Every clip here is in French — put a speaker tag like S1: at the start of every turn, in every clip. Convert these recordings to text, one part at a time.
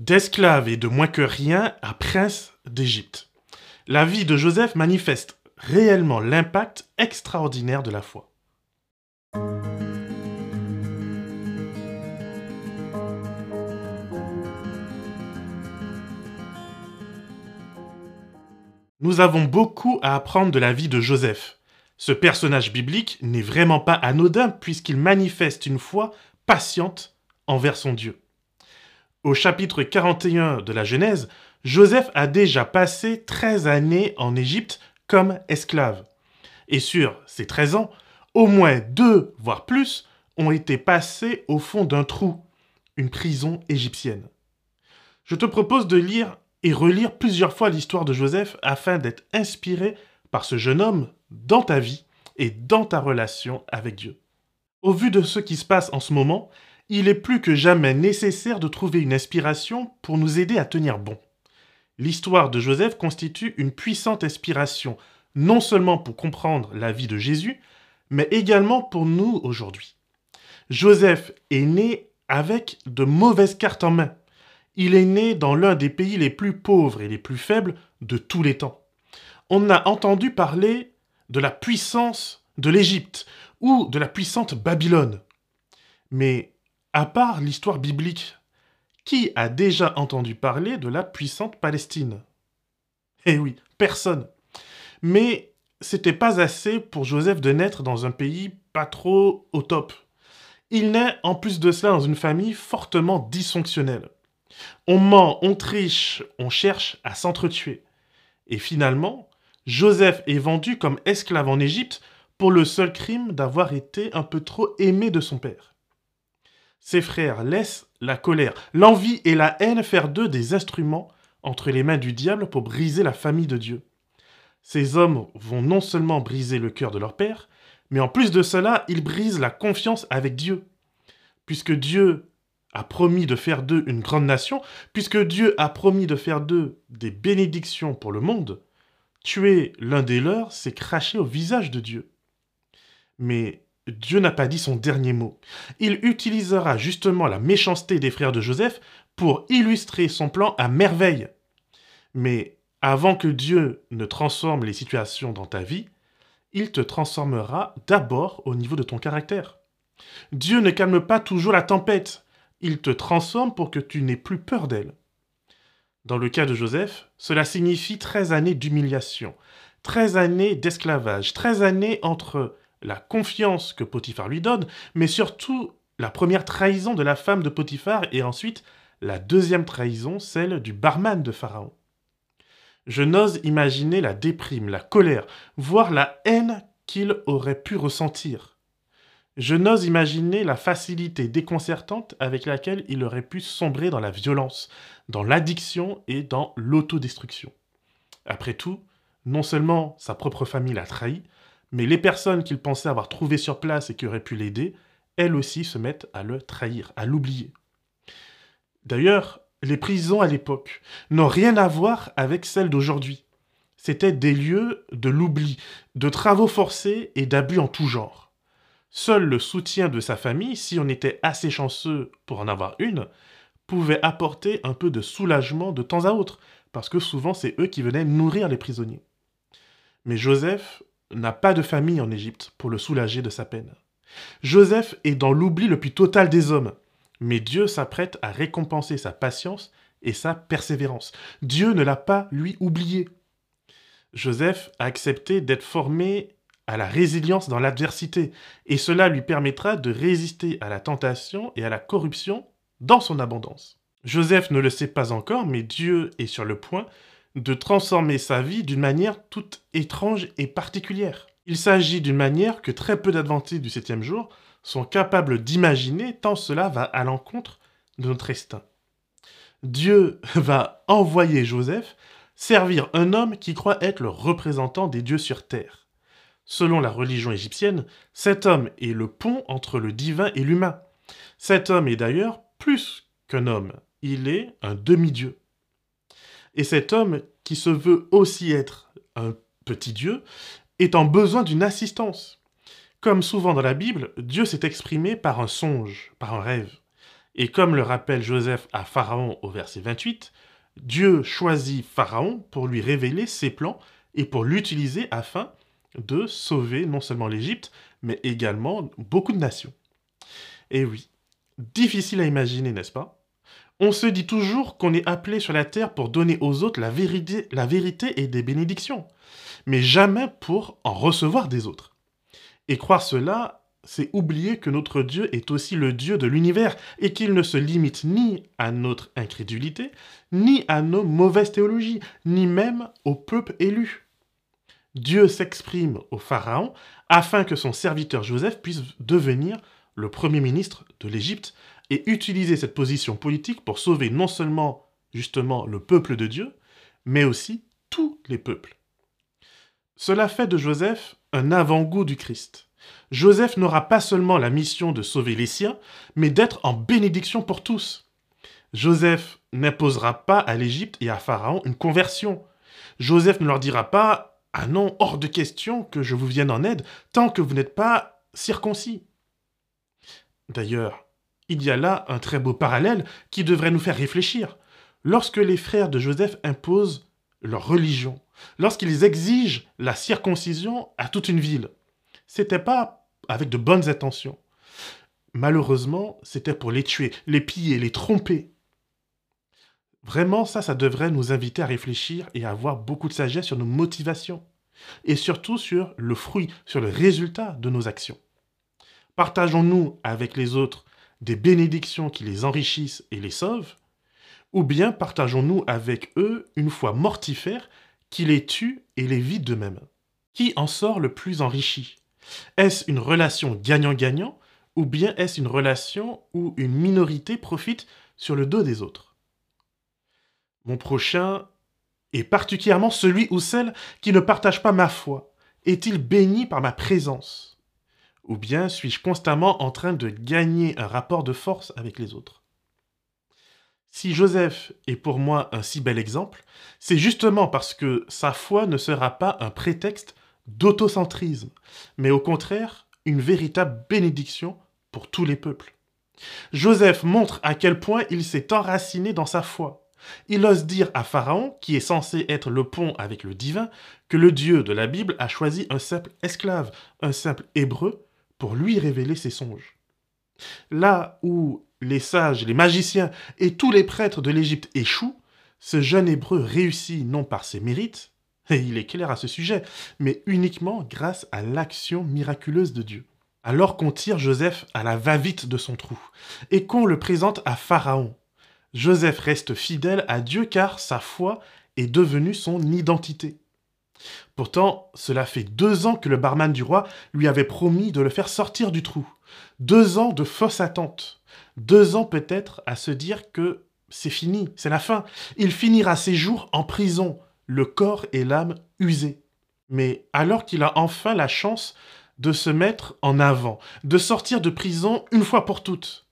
S1: D'esclave et de moins que rien à prince d'Égypte. La vie de Joseph manifeste réellement l'impact extraordinaire de la foi. Nous avons beaucoup à apprendre de la vie de Joseph. Ce personnage biblique n'est vraiment pas anodin puisqu'il manifeste une foi patiente envers son Dieu. Au chapitre 41 de la Genèse, Joseph a déjà passé 13 années en Égypte comme esclave. Et sur ces 13 ans, au moins deux, voire plus, ont été passés au fond d'un trou, une prison égyptienne. Je te propose de lire et relire plusieurs fois l'histoire de Joseph afin d'être inspiré par ce jeune homme dans ta vie et dans ta relation avec Dieu. Au vu de ce qui se passe en ce moment, il est plus que jamais nécessaire de trouver une inspiration pour nous aider à tenir bon. L'histoire de Joseph constitue une puissante inspiration, non seulement pour comprendre la vie de Jésus, mais également pour nous aujourd'hui. Joseph est né avec de mauvaises cartes en main. Il est né dans l'un des pays les plus pauvres et les plus faibles de tous les temps. On a entendu parler de la puissance de l'Égypte ou de la puissante Babylone. Mais à part l'histoire biblique, qui a déjà entendu parler de la puissante Palestine? Eh oui, personne. Mais c'était pas assez pour Joseph de naître dans un pays pas trop au top. Il naît en plus de cela dans une famille fortement dysfonctionnelle. On ment, on triche, on cherche à s'entretuer. Et finalement, Joseph est vendu comme esclave en Égypte pour le seul crime d'avoir été un peu trop aimé de son père. Ses frères laissent la colère, l'envie et la haine faire d'eux des instruments entre les mains du diable pour briser la famille de Dieu. Ces hommes vont non seulement briser le cœur de leur père, mais en plus de cela, ils brisent la confiance avec Dieu. Puisque Dieu a promis de faire d'eux une grande nation, puisque Dieu a promis de faire d'eux des bénédictions pour le monde, tuer l'un des leurs, c'est cracher au visage de Dieu. Mais Dieu n'a pas dit son dernier mot. Il utilisera justement la méchanceté des frères de Joseph pour illustrer son plan à merveille. Mais avant que Dieu ne transforme les situations dans ta vie, il te transformera d'abord au niveau de ton caractère. Dieu ne calme pas toujours la tempête, il te transforme pour que tu n'aies plus peur d'elle. Dans le cas de Joseph, cela signifie 13 années d'humiliation, 13 années d'esclavage, 13 années entre la confiance que Potiphar lui donne, mais surtout la première trahison de la femme de Potiphar et ensuite la deuxième trahison, celle du barman de Pharaon. Je n'ose imaginer la déprime, la colère, voire la haine qu'il aurait pu ressentir. Je n'ose imaginer la facilité déconcertante avec laquelle il aurait pu sombrer dans la violence, dans l'addiction et dans l'autodestruction. Après tout, non seulement sa propre famille l'a trahi, mais les personnes qu'il pensait avoir trouvées sur place et qui auraient pu l'aider, elles aussi se mettent à le trahir, à l'oublier. D'ailleurs, les prisons à l'époque n'ont rien à voir avec celles d'aujourd'hui. C'étaient des lieux de l'oubli, de travaux forcés et d'abus en tout genre. Seul le soutien de sa famille, si on était assez chanceux pour en avoir une, pouvait apporter un peu de soulagement de temps à autre, parce que souvent c'est eux qui venaient nourrir les prisonniers. Mais Joseph n'a pas de famille en Égypte pour le soulager de sa peine. Joseph est dans l'oubli le plus total des hommes, mais Dieu s'apprête à récompenser sa patience et sa persévérance. Dieu ne l'a pas, lui, oublié. Joseph a accepté d'être formé à la résilience dans l'adversité, et cela lui permettra de résister à la tentation et à la corruption dans son abondance. Joseph ne le sait pas encore, mais Dieu est sur le point de transformer sa vie d'une manière toute étrange et particulière. Il s'agit d'une manière que très peu d'adventistes du septième jour sont capables d'imaginer tant cela va à l'encontre de notre instinct. Dieu va envoyer Joseph servir un homme qui croit être le représentant des dieux sur terre. Selon la religion égyptienne, cet homme est le pont entre le divin et l'humain. Cet homme est d'ailleurs plus qu'un homme, il est un demi-dieu. Et cet homme, qui se veut aussi être un petit Dieu, est en besoin d'une assistance. Comme souvent dans la Bible, Dieu s'est exprimé par un songe, par un rêve. Et comme le rappelle Joseph à Pharaon au verset 28, Dieu choisit Pharaon pour lui révéler ses plans et pour l'utiliser afin de sauver non seulement l'Égypte, mais également beaucoup de nations. Et oui, difficile à imaginer, n'est-ce pas? On se dit toujours qu'on est appelé sur la terre pour donner aux autres la vérité, et des bénédictions, mais jamais pour en recevoir des autres. Et croire cela, c'est oublier que notre Dieu est aussi le Dieu de l'univers et qu'il ne se limite ni à notre incrédulité, ni à nos mauvaises théologies, ni même au peuple élu. Dieu s'exprime au Pharaon afin que son serviteur Joseph puisse devenir le premier ministre de l'Égypte et utiliser cette position politique pour sauver non seulement justement le peuple de Dieu, mais aussi tous les peuples. Cela fait de Joseph un avant-goût du Christ. Joseph n'aura pas seulement la mission de sauver les siens, mais d'être en bénédiction pour tous. Joseph n'imposera pas à l'Égypte et à Pharaon une conversion. Joseph ne leur dira pas Ah non, hors de question que je vous vienne en aide tant que vous n'êtes pas circoncis. D'ailleurs, il y a là un très beau parallèle qui devrait nous faire réfléchir. Lorsque les frères de Joseph imposent leur religion, lorsqu'ils exigent la circoncision à toute une ville, c'était pas avec de bonnes intentions. Malheureusement, c'était pour les tuer, les piller, les tromper. Vraiment, ça, ça devrait nous inviter à réfléchir et à avoir beaucoup de sagesse sur nos motivations. Et surtout sur le fruit, sur le résultat de nos actions. Partageons-nous avec les autres des bénédictions qui les enrichissent et les sauvent Ou bien partageons-nous avec eux une foi mortifère qui les tue et les vide d'eux-mêmes? Qui en sort le plus enrichi? Est-ce une relation gagnant-gagnant ou bien est-ce une relation où une minorité profite sur le dos des autres? Mon prochain est particulièrement celui ou celle qui ne partage pas ma foi. Est-il béni par ma présence? Ou bien suis-je constamment en train de gagner un rapport de force avec les autres? Si Joseph est pour moi un si bel exemple, c'est justement parce que sa foi ne sera pas un prétexte d'autocentrisme, mais au contraire une véritable bénédiction pour tous les peuples. Joseph montre à quel point il s'est enraciné dans sa foi. Il ose dire à Pharaon, qui est censé être le pont avec le divin, que le Dieu de la Bible a choisi un simple esclave, un simple hébreu, pour lui révéler ses songes. Là où les sages, les magiciens et tous les prêtres de l'Égypte échouent, ce jeune hébreu réussit non par ses mérites, et il est clair à ce sujet, mais uniquement grâce à l'action miraculeuse de Dieu. Alors qu'on tire Joseph à la va-vite de son trou, et qu'on le présente à Pharaon, Joseph reste fidèle à Dieu car sa foi est devenue son identité. Pourtant, cela fait deux ans que le barman du roi lui avait promis de le faire sortir du trou. Deux ans de fausse attente. Deux ans peut-être à se dire que c'est fini, c'est la fin. Il finira ses jours en prison, le corps et l'âme usés. Mais alors qu'il a enfin la chance de se mettre en avant, de sortir de prison une fois pour toutes,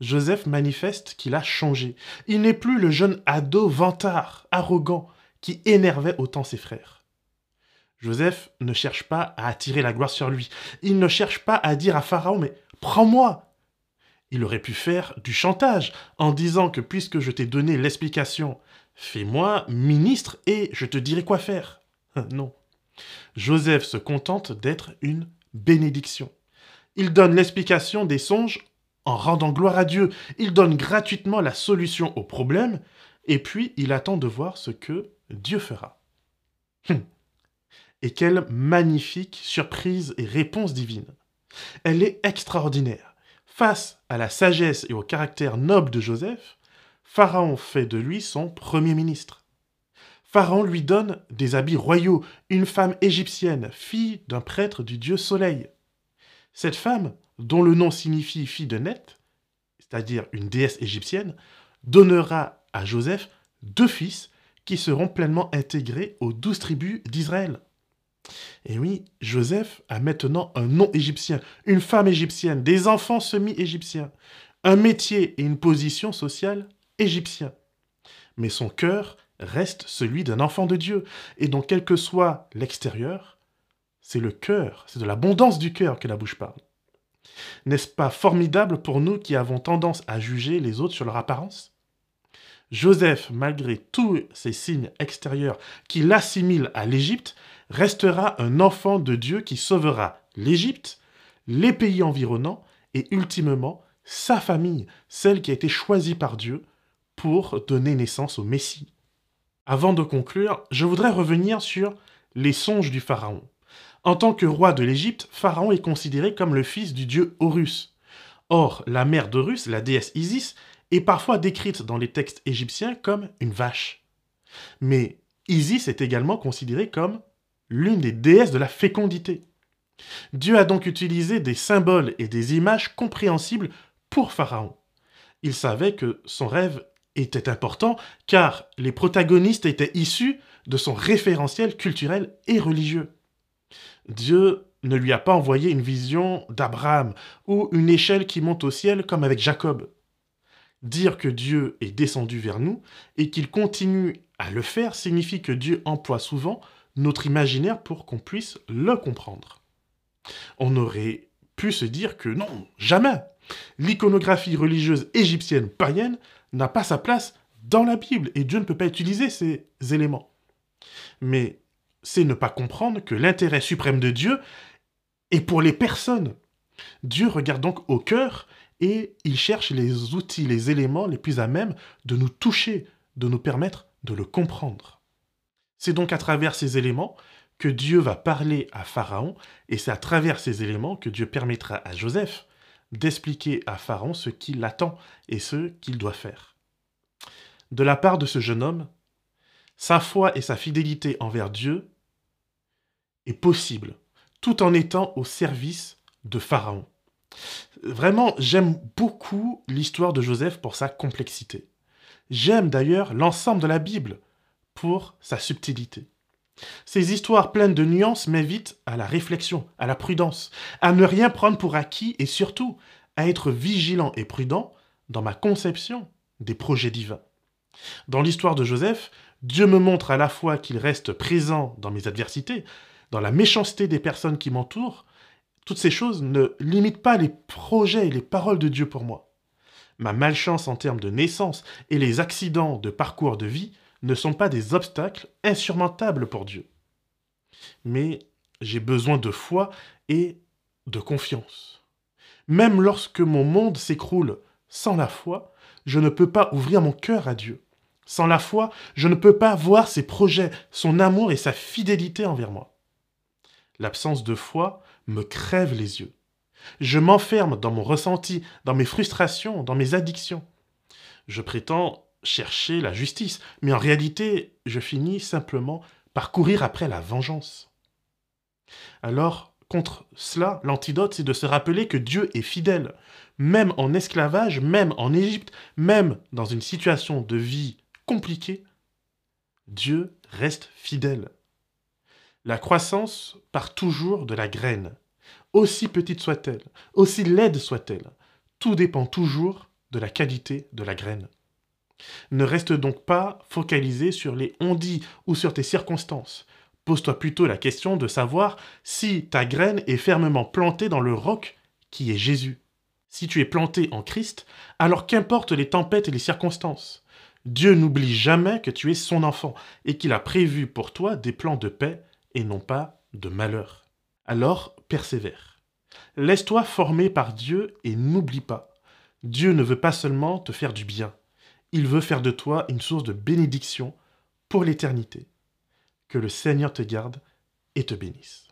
S1: Joseph manifeste qu'il a changé. Il n'est plus le jeune ado vantard, arrogant, qui énervait autant ses frères. Joseph ne cherche pas à attirer la gloire sur lui. Il ne cherche pas à dire à Pharaon, mais prends-moi. Il aurait pu faire du chantage en disant que puisque je t'ai donné l'explication Fais-moi ministre et je te dirai quoi faire. non. Joseph se contente d'être une bénédiction. Il donne l'explication des songes en rendant gloire à Dieu. Il donne gratuitement la solution au problème et puis il attend de voir ce que Dieu fera. Hum. Et quelle magnifique surprise et réponse divine. Elle est extraordinaire. Face à la sagesse et au caractère noble de Joseph, Pharaon fait de lui son premier ministre. Pharaon lui donne des habits royaux, une femme égyptienne, fille d'un prêtre du dieu Soleil. Cette femme, dont le nom signifie fille de Net, c'est-à-dire une déesse égyptienne, donnera à Joseph deux fils qui seront pleinement intégrés aux douze tribus d'Israël. Et oui, Joseph a maintenant un nom égyptien, une femme égyptienne, des enfants semi-égyptiens, un métier et une position sociale égyptien. Mais son cœur reste celui d'un enfant de Dieu, et donc quel que soit l'extérieur, c'est le cœur, c'est de l'abondance du cœur que la bouche parle. N'est-ce pas formidable pour nous qui avons tendance à juger les autres sur leur apparence? Joseph, malgré tous ces signes extérieurs qui l'assimilent à l'Égypte, restera un enfant de Dieu qui sauvera l'Égypte, les pays environnants et ultimement sa famille, celle qui a été choisie par Dieu pour donner naissance au Messie. Avant de conclure, je voudrais revenir sur les songes du Pharaon. En tant que roi de l'Égypte, Pharaon est considéré comme le fils du dieu Horus. Or, la mère d'Horus, la déesse Isis, est parfois décrite dans les textes égyptiens comme une vache. Mais Isis est également considérée comme l'une des déesses de la fécondité. Dieu a donc utilisé des symboles et des images compréhensibles pour Pharaon. Il savait que son rêve était important car les protagonistes étaient issus de son référentiel culturel et religieux. Dieu ne lui a pas envoyé une vision d'Abraham ou une échelle qui monte au ciel comme avec Jacob. Dire que Dieu est descendu vers nous et qu'il continue à le faire signifie que Dieu emploie souvent notre imaginaire pour qu'on puisse le comprendre. On aurait pu se dire que non, jamais. L'iconographie religieuse égyptienne païenne n'a pas sa place dans la Bible et Dieu ne peut pas utiliser ces éléments. Mais c'est ne pas comprendre que l'intérêt suprême de Dieu est pour les personnes. Dieu regarde donc au cœur et il cherche les outils, les éléments les plus à même de nous toucher, de nous permettre de le comprendre. C'est donc à travers ces éléments que Dieu va parler à Pharaon, et c'est à travers ces éléments que Dieu permettra à Joseph d'expliquer à Pharaon ce qui l'attend et ce qu'il doit faire. De la part de ce jeune homme, sa foi et sa fidélité envers Dieu est possible, tout en étant au service de Pharaon. Vraiment, j'aime beaucoup l'histoire de Joseph pour sa complexité. J'aime d'ailleurs l'ensemble de la Bible pour sa subtilité. Ces histoires pleines de nuances m'invitent à la réflexion, à la prudence, à ne rien prendre pour acquis et surtout à être vigilant et prudent dans ma conception des projets divins. Dans l'histoire de Joseph, Dieu me montre à la fois qu'il reste présent dans mes adversités, dans la méchanceté des personnes qui m'entourent. Toutes ces choses ne limitent pas les projets et les paroles de Dieu pour moi. Ma malchance en termes de naissance et les accidents de parcours de vie ne sont pas des obstacles insurmontables pour Dieu. Mais j'ai besoin de foi et de confiance. Même lorsque mon monde s'écroule sans la foi, je ne peux pas ouvrir mon cœur à Dieu. Sans la foi, je ne peux pas voir ses projets, son amour et sa fidélité envers moi. L'absence de foi me crève les yeux. Je m'enferme dans mon ressenti, dans mes frustrations, dans mes addictions. Je prétends chercher la justice, mais en réalité, je finis simplement par courir après la vengeance. Alors, contre cela, l'antidote, c'est de se rappeler que Dieu est fidèle, même en esclavage, même en Égypte, même dans une situation de vie compliquée, Dieu reste fidèle. La croissance part toujours de la graine, aussi petite soit-elle, aussi laide soit-elle. Tout dépend toujours de la qualité de la graine. Ne reste donc pas focalisé sur les on-dit ou sur tes circonstances. Pose-toi plutôt la question de savoir si ta graine est fermement plantée dans le roc qui est Jésus. Si tu es planté en Christ, alors qu'importe les tempêtes et les circonstances. Dieu n'oublie jamais que tu es son enfant et qu'il a prévu pour toi des plans de paix et non pas de malheur. Alors persévère. Laisse-toi former par Dieu et n'oublie pas. Dieu ne veut pas seulement te faire du bien, il veut faire de toi une source de bénédiction pour l'éternité. Que le Seigneur te garde et te bénisse.